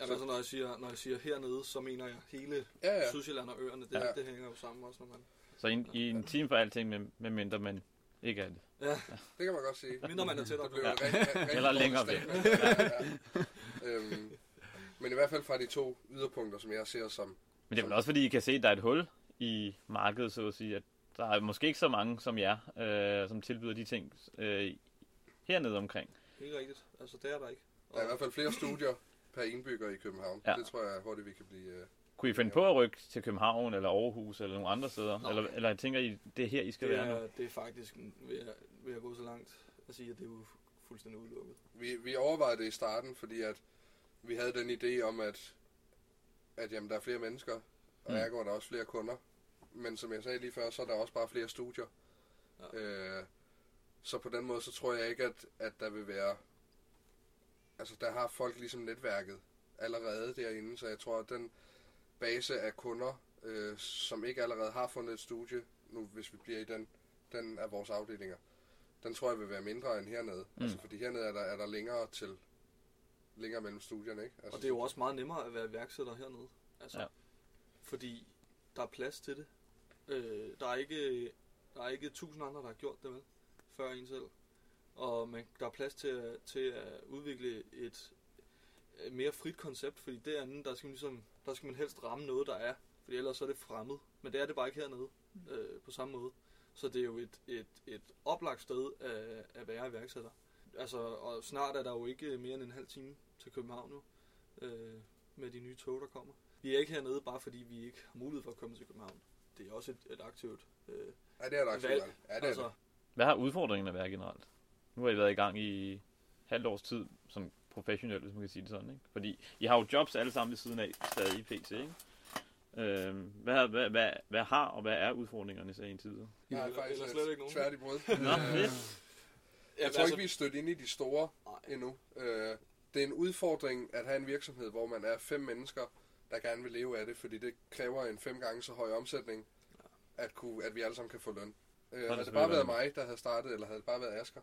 Jamen, altså, når jeg, siger, når jeg siger hernede, så mener jeg hele Ja, ja. Sydsjælland og øerne. Det, Ja. ja. det hænger jo sammen også, når man... Så i, i en time for alting, med, med mindre man ikke er det. Ja, Det kan man godt sige. mindre man er tættere Det på. Ja. ja. rigtig, rigtig Eller længere væk. ja, ja. Øhm, men i hvert fald fra de to yderpunkter, som jeg ser som... Men det er vel også fordi, I kan se, at der er et hul i markedet, så at sige, at der er måske ikke så mange som jer, øh, som tilbyder de ting øh, hernede omkring. Ikke rigtigt. Altså, det er der ikke. Der er i hvert fald flere studier per indbygger i København. Ja. Det tror jeg hurtigt, vi kan blive... Øh, Kunne I finde på at rykke til København eller Aarhus eller nogle andre steder? Nej. Eller, eller tænker I, det er her, I skal det, være nu? er, det er faktisk ved at, ved at gå så langt at sige, at det er jo fuldstændig udelukket. vi, vi overvejede det i starten, fordi at vi havde den idé om, at, at jamen, der er flere mennesker, og Mm. mm. ergo er der også flere kunder. Men som jeg sagde lige før, så er der også bare flere studier. Ja. Øh, så på den måde, så tror jeg ikke, at, at der vil være... Altså, der har folk ligesom netværket allerede derinde, så jeg tror, at den base af kunder, øh, som ikke allerede har fundet et studie, nu hvis vi bliver i den, den af vores afdelinger, den tror jeg vil være mindre end hernede. Mm. Altså, fordi hernede er der, er der længere til længere mellem studierne, ikke? Altså, Og det er jo også meget nemmere at være iværksætter hernede. Altså, Ja. Fordi der er plads til det. Øh, der, er ikke, der er ikke tusind andre, der har gjort det, vel? Før en selv. Og man, der er plads til, at- til at udvikle et, et mere frit koncept, fordi det andet, der skal, man ligesom, der skal man helst ramme noget, der er. Fordi ellers så er det fremmed. Men det er det bare ikke hernede øh, på samme måde. Så det er jo et, et, et oplagt sted at, at være iværksætter. Altså, og snart er der jo ikke mere end en halv time til København nu, øh, med de nye tog, der kommer. Vi er ikke hernede, bare fordi vi ikke har mulighed for at komme til København. Det er også et, et aktivt øh, Ja, det er der aktivt. valg. valg. Ja, det er altså, det. Hvad har udfordringen at være generelt? Nu har I været i gang i halvt års tid, som professionelt, hvis man kan sige det sådan, ikke? Fordi I har jo jobs alle sammen ved siden af, stadig i PC, ikke? Øhm, hvad, hvad, hvad, hvad har og hvad er udfordringerne så indtil videre? Nej, Eller- faktisk eller slet ikke nogen. Tværtimod. Nå, Øh. Jeg tror ikke, vi er stødt ind i de store endnu. Øh, det er en udfordring at have en virksomhed, hvor man er fem mennesker, der gerne vil leve af det, fordi det kræver en fem gange så høj omsætning, at, kunne, at vi alle sammen kan få løn. Øh, havde det bare været mig, der havde startet, eller havde det bare været Asger,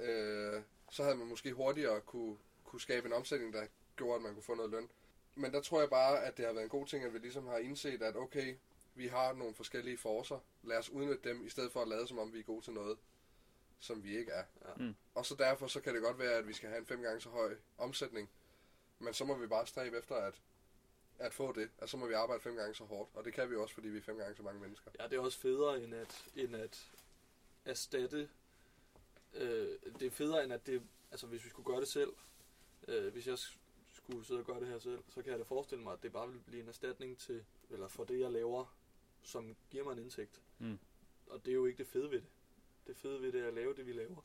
øh, så havde man måske hurtigere kunne, kunne skabe en omsætning, der gjorde, at man kunne få noget løn. Men der tror jeg bare, at det har været en god ting, at vi ligesom har indset, at okay, vi har nogle forskellige forcer. Lad os udnytte dem, i stedet for at lade som om, vi er gode til noget, som vi ikke er. Ja. Mm. Og så derfor så kan det godt være, at vi skal have en fem gange så høj omsætning. Men så må vi bare stræbe efter at, at få det. Og så må vi arbejde fem gange så hårdt. Og det kan vi også, fordi vi er fem gange så mange mennesker. Ja, det er også federe end at, end at erstatte... Øh, det er federe end at det... Altså, hvis vi skulle gøre det selv, øh, hvis jeg skulle sidde og gøre det her selv, så kan jeg da forestille mig, at det bare vil blive en erstatning til, eller for det, jeg laver, som giver mig en indtægt. Mm. Og det er jo ikke det fede ved det. Det fede ved det er at lave det, vi laver.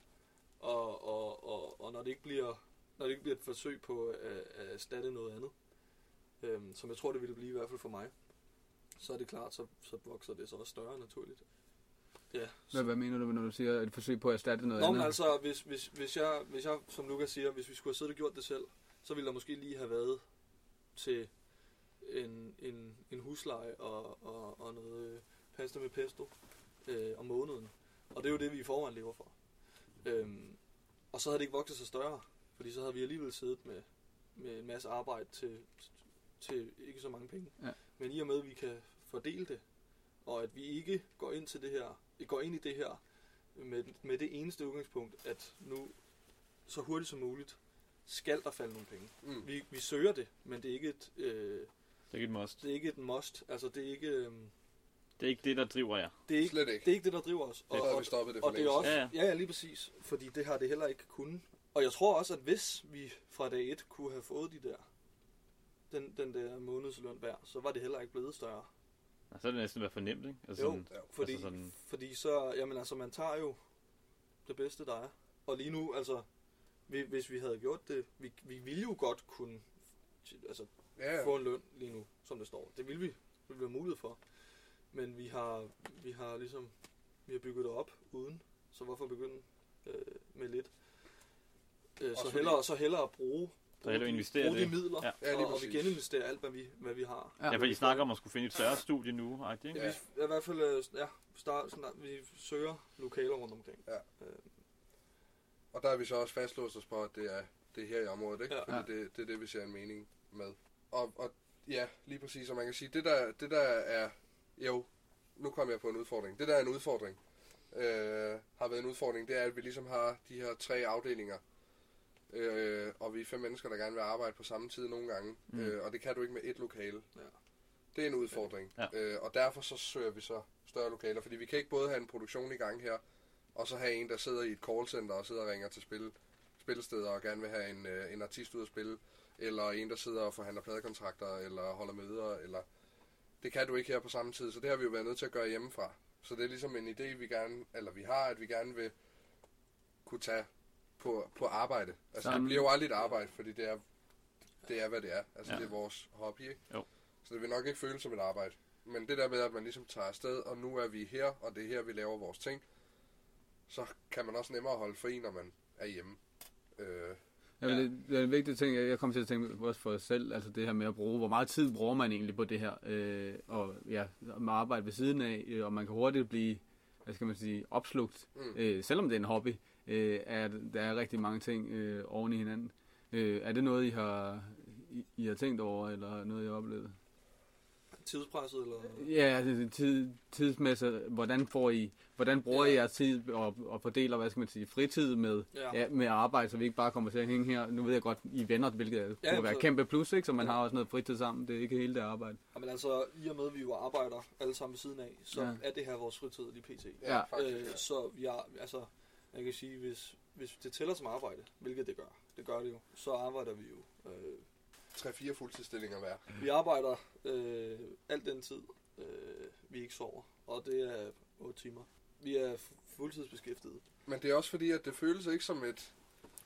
Og, og, og, og når det ikke bliver når det ikke bliver et forsøg på at, at erstatte noget andet, øhm, som jeg tror, det ville blive i hvert fald for mig, så er det klart, så, så vokser det så også større naturligt. Ja. Hvad, hvad mener du, når du siger et forsøg på at erstatte noget Nå, andet? altså, hvis, hvis, hvis, jeg, hvis jeg, som Lukas siger, hvis vi skulle have siddet og gjort det selv, så ville der måske lige have været til en, en, en husleje og, og, og noget øh, pasta med pesto øh, om måneden. Og det er jo det, vi i forvejen lever for. Øhm, og så havde det ikke vokset sig større, fordi så havde vi alligevel siddet med, med en masse arbejde til, til ikke så mange penge. Ja. Men i og med, at vi kan fordele det, og at vi ikke går ind til det her, går ind i det her med, med det eneste udgangspunkt, at nu så hurtigt som muligt skal der falde nogle penge. Mm. Vi, vi søger det, men det er ikke et, øh, Det er ikke et must. det er ikke et must. Altså det er ikke, øh, Det er ikke det, der driver jer. det er ikke, Slet ikke. det er ikke det, der driver os. Så havde vi stoppet det for og det er også, Ja, ja, ja. ja. ja, lige præcis, fordi det har det heller ikke kunnet. Og jeg tror også, at hvis vi fra dag 1 kunne have fået de der, den, den der månedsløn hver, så var det heller ikke blevet større. Og så er det næsten været for nemt, ikke? Altså, Jo, sådan, Fordi, altså sådan, fordi så, jamen altså, man tager jo det bedste, der er. Og lige nu, altså, vi- hvis vi havde gjort det, vi, vi ville jo godt kunne altså, Ja, ja. få en løn lige nu, som det står. Det vil vi, vil vi have mulighed for. Men vi har, vi har ligesom, vi har bygget det op uden, så hvorfor begynde øh, med lidt? Øh, så, fordi- hellere, så hellere at bruge, Så hellere investere bruge de det. midler, Ja. Ja, lige og, og vi præcis. geninvesterer alt, hvad vi, hvad vi har. ja, for I snakker om at skulle finde et større studie nu, ikke? Ja. Vi, I hvert fald, øh, ja, start, snart, vi søger lokaler rundt omkring. Ja. Øh, Og der er vi så også fastlåst os på, at det er, det er her i området, ikke? Ja. Fordi det, det er det, vi ser en mening med. Og, og ja, lige præcis, og man kan sige, det der, det der er, jo, nu kommer jeg på en udfordring. Det der er en udfordring, øh, har været en udfordring, det er, at vi ligesom har de her tre afdelinger, øh, og vi er fem mennesker, der gerne vil arbejde på samme tid nogle gange, Mm. øh, og det kan du ikke med et lokale. Ja. Det er en udfordring, Ja. øh, og derfor så søger vi så større lokaler, fordi vi kan ikke både have en produktion i gang her, og så have en, der sidder i et callcenter og sidder og ringer til spil, spillesteder og gerne vil have en, øh, en artist ud at spille, eller en, der sidder og forhandler pladekontrakter, eller holder møder, eller... Det kan du ikke her på samme tid, så det har vi jo været nødt til at gøre hjemmefra. Så det er ligesom en idé, vi gerne, eller vi har, at vi gerne vil kunne tage på, på arbejde. Altså Sammen. det bliver jo aldrig et arbejde, fordi det er, det er hvad det er. Altså Ja. ja. det er vores hobby, ikke? Jo. Så det vil nok ikke føles som et arbejde. Men det der med, at man ligesom tager afsted, og nu er vi her, og det er her, vi laver vores ting, så kan man også nemmere holde fri, når man er hjemme. Øh, Ja, men det, det er en vigtig ting, jeg kommer til at tænke på også for os selv, altså det her med at bruge, hvor meget tid bruger man egentlig på det her, øh, og ja, med arbejde ved siden af, øh, og man kan hurtigt blive, hvad skal man sige, opslugt, Mm. øh, selvom det er en hobby, øh, er, der er rigtig mange ting øh, oven i hinanden. Øh, er det noget, I har, I, I har tænkt over, eller noget, I har oplevet? tidspresset, eller... Ja, altså, tid, tidsmæssigt, hvordan får I, hvordan bruger I Ja. jeres tid og, og fordeler, hvad skal man sige, fritid med, Ja. ja, med arbejde, så vi ikke bare kommer til at hænge her. Nu ved jeg godt, I er venner, hvilket ja, kunne være så- kæmpe plus, ikke? Så man Ja. har også noget fritid sammen. Det er ikke hele det arbejde. Jamen altså, i og med, at vi jo arbejder alle sammen ved siden af, så Ja. er det her vores fritid lige pt. ja, Ja. faktisk. Øh, ja. så vi er, altså, jeg kan sige, hvis, hvis det tæller som arbejde, hvilket det gør, det gør det jo, så arbejder vi jo. Øh, Tre-fire fuldtidsstillinger hver. vi arbejder øh, al den tid, øh, vi ikke sover, og det er 8 timer. Vi er fu- fuldtidsbeskæftiget. Men det er også fordi, at det føles ikke som et,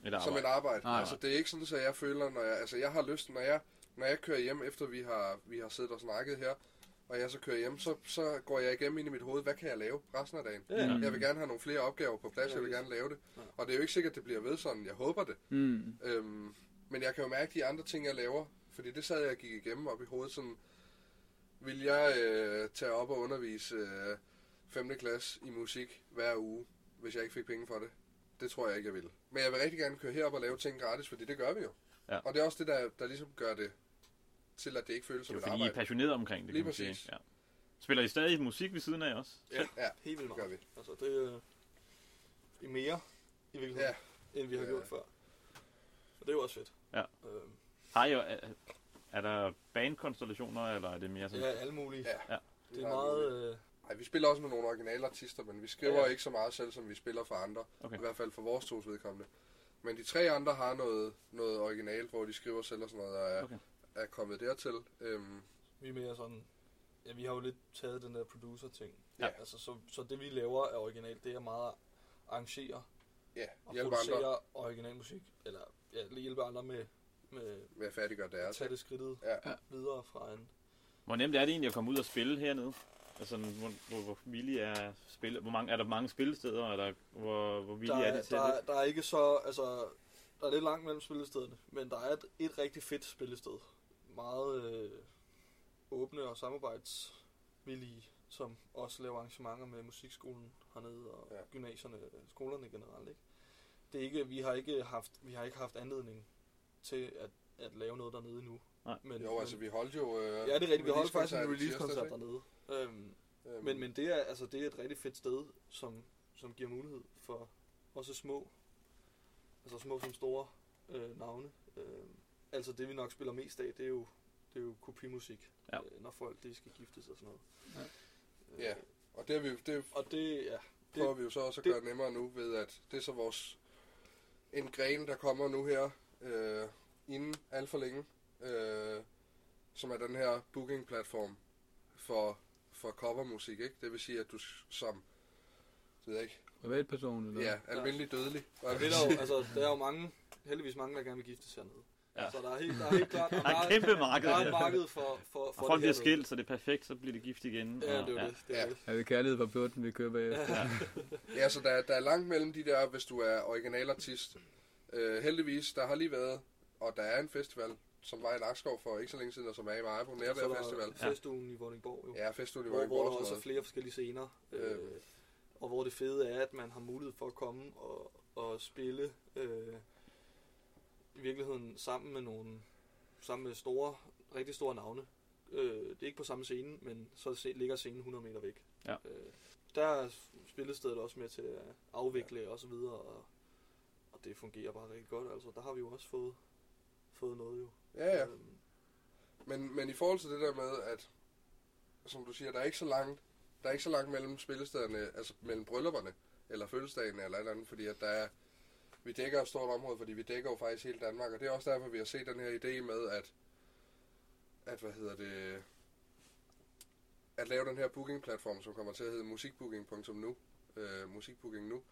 Et som et arbejde. Nej. Altså, det er ikke sådan, at jeg føler, når jeg, altså, jeg har lyst, når jeg, når jeg kører hjem, efter vi har, vi har siddet og snakket her, og jeg så kører hjem, så, så går jeg igennem ind i mit hoved, hvad kan jeg lave resten af dagen? Ja. Mm. Jeg vil gerne have nogle flere opgaver på plads, Ja, jeg vil gerne lave det. Ja. Og det er jo ikke sikkert, at det bliver ved sådan, jeg håber det. Mm. Øhm, men jeg kan jo mærke de andre ting, jeg laver, fordi det sad jeg og gik igennem op i hovedet, sådan, vil jeg øh, tage op og undervise øh, 5. klasse i musik hver uge, hvis jeg ikke fik penge for det? Det tror jeg ikke, jeg vil. Men jeg vil rigtig gerne køre herop og lave ting gratis, fordi det gør vi jo. Ja. Og det er også det, der, der ligesom gør det til, at det ikke føles Det som er et fordi, I er arbejde. passionerede omkring det, Lige kan man sige. præcis. Ja. Spiller I stadig musik ved siden af også? Ja, Ja, helt vildt det gør meget. vi. Altså, det er i mere, i virkeligheden, Ja, end vi har Ja. gjort før. Og det er jo også fedt. Ja. Øhm, Har I jo, er, er der bandkonstellationer, eller er det mere sådan? ja, alle mulige. ja. Ja. Det er meget... Øh, Nej, vi spiller også med nogle originale artister, men vi skriver Ja, ja. ikke så meget selv, som vi spiller for andre. Okay. I hvert fald for vores tos vedkommende. Men de tre andre har noget, noget originalt, hvor de skriver selv og sådan noget, og er, Okay. Er kommet dertil. Øhm, vi er mere sådan... Ja, vi har jo lidt taget den der producer-ting. Ja. Altså, så, så det vi laver er originalt, det er meget at arrangere ja, og producere andre original musik. Eller ja, lige hjælpe andre med, med med at færdiggøre at deres. tage det skridtet Ja. videre fra en... Hvor nemt er det egentlig at komme ud og spille hernede? Altså, hvor, hvor, hvor villige er spil, hvor mange, er der mange spillesteder, eller hvor, hvor Der, villige er er, de til der, det? er- der er ikke så, altså, der er lidt langt mellem spillestederne, men der er et, et rigtig fedt spillested. Meget øh, åbne og samarbejdsvillige, som også laver arrangementer med musikskolen hernede og Ja. gymnasierne, skolerne generelt. Ikke? Det er ikke, vi har ikke haft, vi har ikke haft anledning til at, at lave noget dernede endnu. Nej. Men, Jo, altså vi holdt jo... Øh, ja, det er rigtigt. Vi holdt faktisk en release-koncert dernede. Øhm? Øhm, men, men det er, altså, det er et rigtig fedt sted, som, som giver mulighed for også små, altså små som store øh, navne. Øh, altså det vi nok spiller mest af, det er jo, det er jo kopimusik, Ja. øh, når folk de skal giftes og sådan noget. Øh, Ja, og det, er vi, det Og det, ja, prøver vi jo så også at det- gøre nemmere nu, ved at det er så vores en gren, der kommer nu her, øh, inden alt for længe, øh, som er den her booking-platform for, for covermusik, ikke? Det vil sige, at du som, det ved jeg ikke, Privatperson, eller? ja, almindelig dødelig. og det er der jo, altså, der er jo mange, heldigvis mange, der gerne vil giftes hernede. Ja. Ja. Så der er helt, der er helt klart, Der er et kæmpe marked. der er et der. marked for, for, Og for folk bliver det skilt, så det er perfekt, så bliver de gift igen. Ja, og, det er jo det. det, er Ja. det. Er det kærlighed på bjørten, vi køber efter? Ja. Ja, så der, der er langt mellem de der, hvis du er originalartist. Øh, heldigvis, der har lige været, og der er en festival, som var i Nakskov for ikke så længe siden, og som er i Nærvær er der Festival. festugen i Vordingborg jo. Ja, festugen i hvor, hvor Vordingborg der og også er flere forskellige scener. Øh, Øh. og hvor det fede er, at man har mulighed for at komme og, og spille øh, i virkeligheden sammen med nogle sammen med store, rigtig store navne. Øh, det er ikke på samme scene, men så ligger scenen 100 meter væk. Ja. Øh, der er spillestedet også med til at afvikle ja. og så videre, og, og det fungerer bare rigtig godt. Altså, der har vi jo også fået, fået noget jo. Ja, ja. Øhm, Men, men i forhold til det der med, at, som du siger, der er ikke så langt, der er ikke så langt mellem spillestederne, altså mellem bryllupperne, eller fødselsdagen, eller et eller andet, fordi at der er, vi dækker et stort område, fordi vi dækker jo faktisk hele Danmark, og det er også derfor, vi har set den her idé med, at, at hvad hedder det, at lave den her booking-platform, som kommer til at hedde musikbooking.nu, øh, musikbooking nu,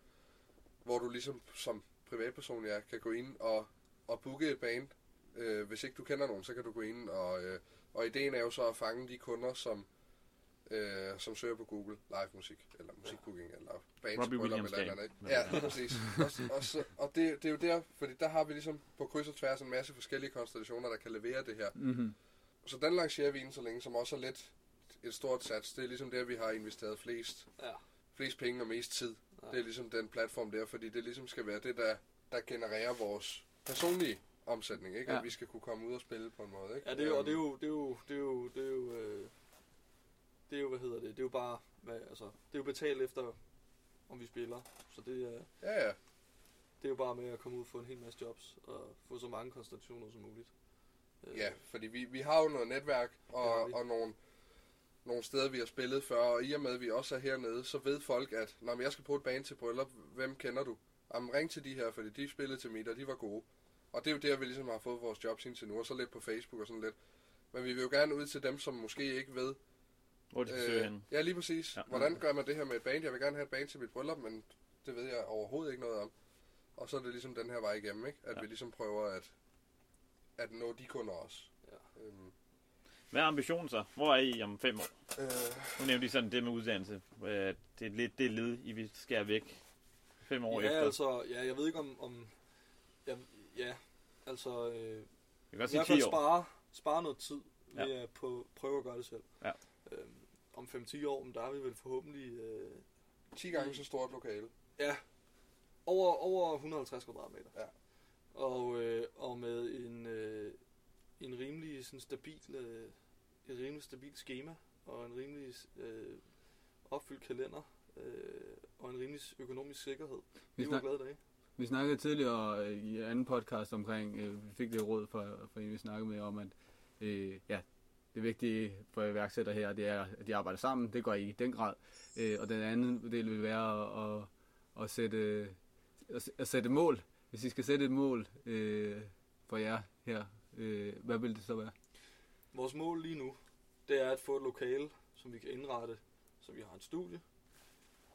hvor du ligesom som privatperson ja, kan gå ind og, og booke et band, øh, hvis ikke du kender nogen, så kan du gå ind og, øh, og ideen er jo så at fange de kunder, som, øh, som søger på Google live musik, eller musikbooking, eller bands, Robbie Williams eller eller andet. ikke? Ja, lige præcis. Og, og, og det, det er jo der, fordi der har vi ligesom på kryds og tværs en masse forskellige konstellationer, der kan levere det her. Mm-hmm. Så den lancerer vi inden så længe, som også er lidt et stort sats. Det er ligesom der, vi har investeret flest, ja. flest penge og mest tid. Ja. Det er ligesom den platform der, fordi det ligesom skal være det, der, der genererer vores personlige omsætning, ikke? Ja. At vi skal kunne komme ud og spille på en måde, ikke? Ja, det er jo, og det er jo, det er jo, det er jo, det er jo, øh, det er jo, hvad hedder det, det er jo bare, hvad, altså, det er jo betalt efter, om vi spiller, så det er, Ja, ja. det er jo bare med at komme ud og få en hel masse jobs, og få så mange konstellationer som muligt. Øh, Ja, fordi vi, vi har jo noget netværk og, vi. og nogle, nogle steder, vi har spillet før, og i og med, at vi også er hernede, så ved folk, at når jeg skal på et bane til bryllup, hvem kender du? Jamen, ring til de her, fordi de spillede til mit, og de var gode. Og det er jo der, vi ligesom har fået vores jobs indtil nu, og så lidt på Facebook og sådan lidt. Men vi vil jo gerne ud til dem, som måske ikke ved. Hvor de skal søge hen. ja, lige præcis. Ja. Hvordan gør man det her med et band? Jeg vil gerne have et band til mit bryllup, men det ved jeg overhovedet ikke noget om. Og så er det ligesom den her vej igennem, ikke? At Ja. vi ligesom prøver at, at nå de kunder også. Ja. Øhm, Hvad er ambitionen så? Hvor er I om fem år? øh, Nu nævnte I sådan det med uddannelse. Øh, Det er lidt det led, I vil skære væk fem år ja, efter. altså, ja, jeg ved ikke om, om ja, ja altså, øh, Jeg kan godt sige hvert 10 fald år. spare, spare noget tid ved Ja. at på, prøve at gøre det selv. Ja. Om 5-10 år, men der er vi vel forhåbentlig øh, 10 gange så stort lokale. Ja, over, over 150 kvadratmeter. Ja. Og, øh, og med en, øh, en rimelig sådan stabil, øh, et rimelig stabilt schema, og en rimelig øh, opfyldt kalender, øh, og en rimelig økonomisk sikkerhed. Vi, Det var glade dage. vi snakkede tidligere øh, i anden podcast omkring, øh, vi fik det råd fra, fra en, vi snakkede med om, at øh, ja, det vigtige for iværksætter her, det er, at de arbejder sammen. Det går I i den grad. Øh, og den anden del vil være at, at, at, sætte, at, at sætte mål. Hvis I skal sætte et mål øh, for jer her, øh, hvad vil det så være? Vores mål lige nu, det er at få et lokale, som vi kan indrette, så vi har et studie,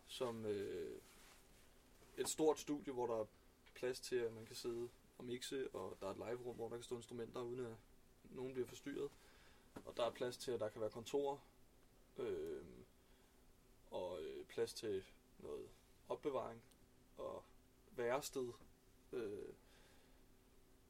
som øh, et stort studie, hvor der er plads til, at man kan sidde og mixe, og der er et live-rum, hvor der kan stå instrumenter, uden at nogen bliver forstyrret. Og der er plads til, at der kan være kontorer. Øh, plads til noget opbevaring og værested. Øh,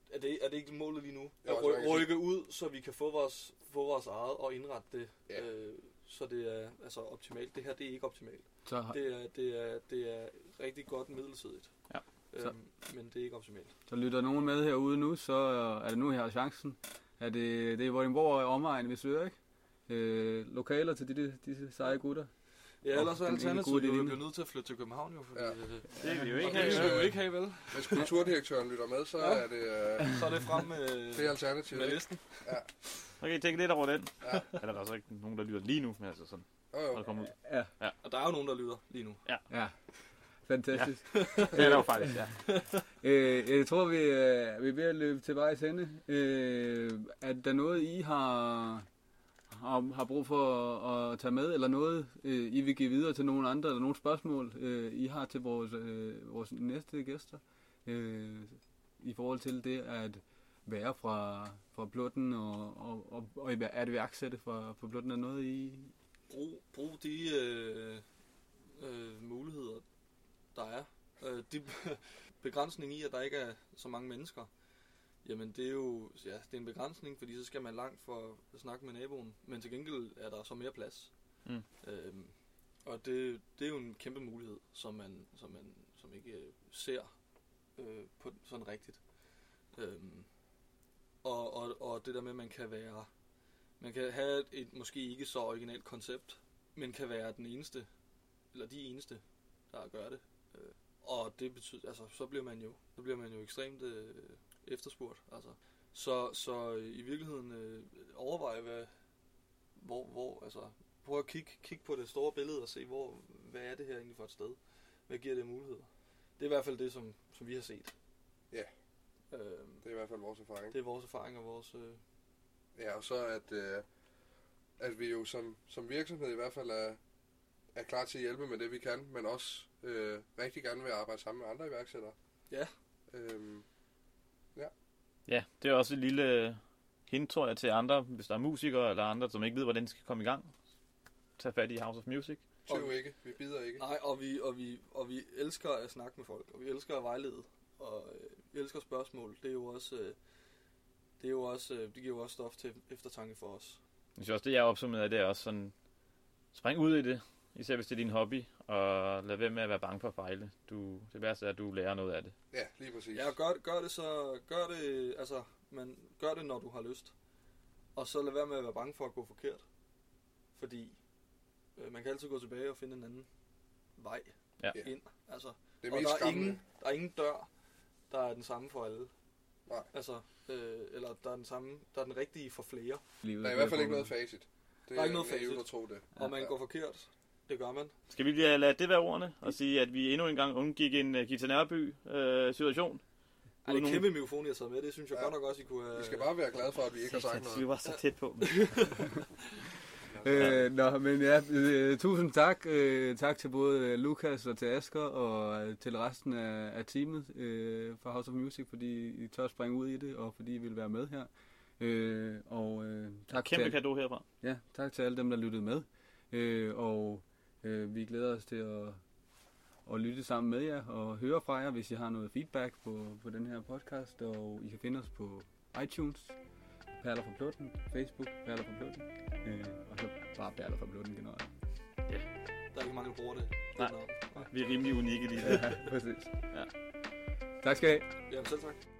er, det, er det ikke målet lige nu? Jo, at ry- rykke ud, så vi kan få vores, få vores eget og indrette det, Ja. øh, så det er altså optimalt. Det her det er ikke optimalt. Så, Det er, det er, det er rigtig godt midlertidigt. Ja. Så- Øhm, men det er ikke optimalt. så lytter nogen med herude nu, så er det nu, jeg har chancen. Er det, det er Vordingborg og omegn, vi søger, ikke? Øh, lokaler til de, disse seje gutter. Ja, ellers er alternativet jo, vi nødt til at flytte til København jo, fordi Ja. ja. øh, Det vil vi jo ikke det have. er- det vi ikke have, vel? Hvis kulturdirektøren lytter med, så Ja. er det, øh, Så er det frem med, det er alternativet. med listen. Så kan I tænke lidt over den. Ja. Eller der er så ikke nogen, der lytter lige nu, men altså sådan, Jo, når jo. det kommer ud. Ja, Og der er jo nogen, der lytter lige nu. ja. Fantastisk. Det er der jo faktisk, ja. Øh, jeg tror, vi, øh, vi er ved at løbe til vejs ende. Øh, er der noget, I har, har, har brug for at, at tage med, eller noget, øh, I vil give videre til nogen andre, eller nogle spørgsmål, øh, I har til vores, øh, vores næste gæster, øh, i forhold til det at være fra, fra Plutten og, og, og, og er det værksætte fra, fra Plutten? Er noget, I... Brug, brug de øh, øh, muligheder, der er. Øh, de begrænsning i, at der ikke er så mange mennesker. Jamen det er jo ja, det er en begrænsning, fordi så skal man langt for at snakke med naboen. Men til gengæld er der så mere plads. Mm. Øhm, og det, det er jo en kæmpe mulighed, som man, som man som ikke øh, ser øh, på sådan rigtigt. Øhm, og, og, og det der med, at man kan være man kan have et, et måske ikke så originalt koncept, men kan være den eneste, eller de eneste, der gør det. Øh, og det betyder, altså, så bliver man jo, så bliver man jo ekstremt øh, efterspurgt. Altså. Så, så i virkeligheden øh, overveje, hvad, hvor, hvor, altså, prøv at kigge, kigge på det store billede og se, hvor, hvad er det her egentlig for et sted? Hvad giver det muligheder? Det er i hvert fald det, som, som vi har set. Ja. Øhm, Det er i hvert fald vores erfaring. det er vores erfaring og vores... Øh, Ja, og så at, øh, at vi jo som, som virksomhed i hvert fald er, er klar til at hjælpe med det, vi kan, men også øh, rigtig gerne vil arbejde sammen med andre iværksættere. Ja. Øhm, Ja, det er også et lille hint, tror jeg, til andre, hvis der er musikere eller andre, som ikke ved, hvordan de skal komme i gang. Tag fat i House of Music. tøv Og- ikke, vi bider ikke. Nej, og vi, og, vi, og vi elsker at snakke med folk, og vi elsker at vejlede, og øh, vi elsker spørgsmål. Det er jo også, øh, det er jo også, øh, det giver jo også stof til eftertanke for os. Jeg synes også, det jeg opsummerede, det er også sådan, spring ud i det, især hvis det er din hobby, og lad være med at være bange for at fejle. Du, det værste er, at du lærer noget af det. Ja, lige præcis. Ja, og gør, gør det så, gør det, altså, man, gør det, når du har lyst. Og så lad være med at være bange for at gå forkert. Fordi øh, man kan altid gå tilbage og finde en anden vej Ja. ind. Altså, det og mest der er, ingen, der er ingen dør, der er den samme for alle. Nej. Altså, øh, eller der er den samme, der er den rigtige for flere. Livet Der er i hvert fald ikke noget facit. Det Der er ikke noget facit. at tro det. Og man går forkert, det gør man. Skal vi lige lade det være ordene, og sige, at vi endnu en gang undgik en uh, Gita Nørby-situation? Ej, det er kæmpe mikrofon, jeg har taget med. Det synes jeg Ja. godt nok også, I kunne have... Vi skal bare være glade for, at vi ikke har sagt Vi noget. var så tæt på. Øh, nå, men ja, øh, tusind tak. Øh, tak til både øh, Lukas og til Asger og øh, til resten af, af teamet øh, fra House of Music, fordi I tør at springe ud i det, og fordi I vil være med her. Øh, og øh, tak, Kæmpe til, kado herfra. ja, tak til alle dem, der lyttede med. Øh, og øh, vi glæder os til at, at lytte sammen med jer og høre fra jer, hvis I har noget feedback på, på den her podcast. Og I kan finde os på iTunes, Perler fra Plutten, Facebook, Perler fra Plutten, øh, og så bare Perler fra Plutten generelt. Der er ikke mange, der bruger det. Nej. det. Nej. Vi er rimelig unikke lige der. Ja, præcis. Ja. Tak skal I have. Jamen selv tak.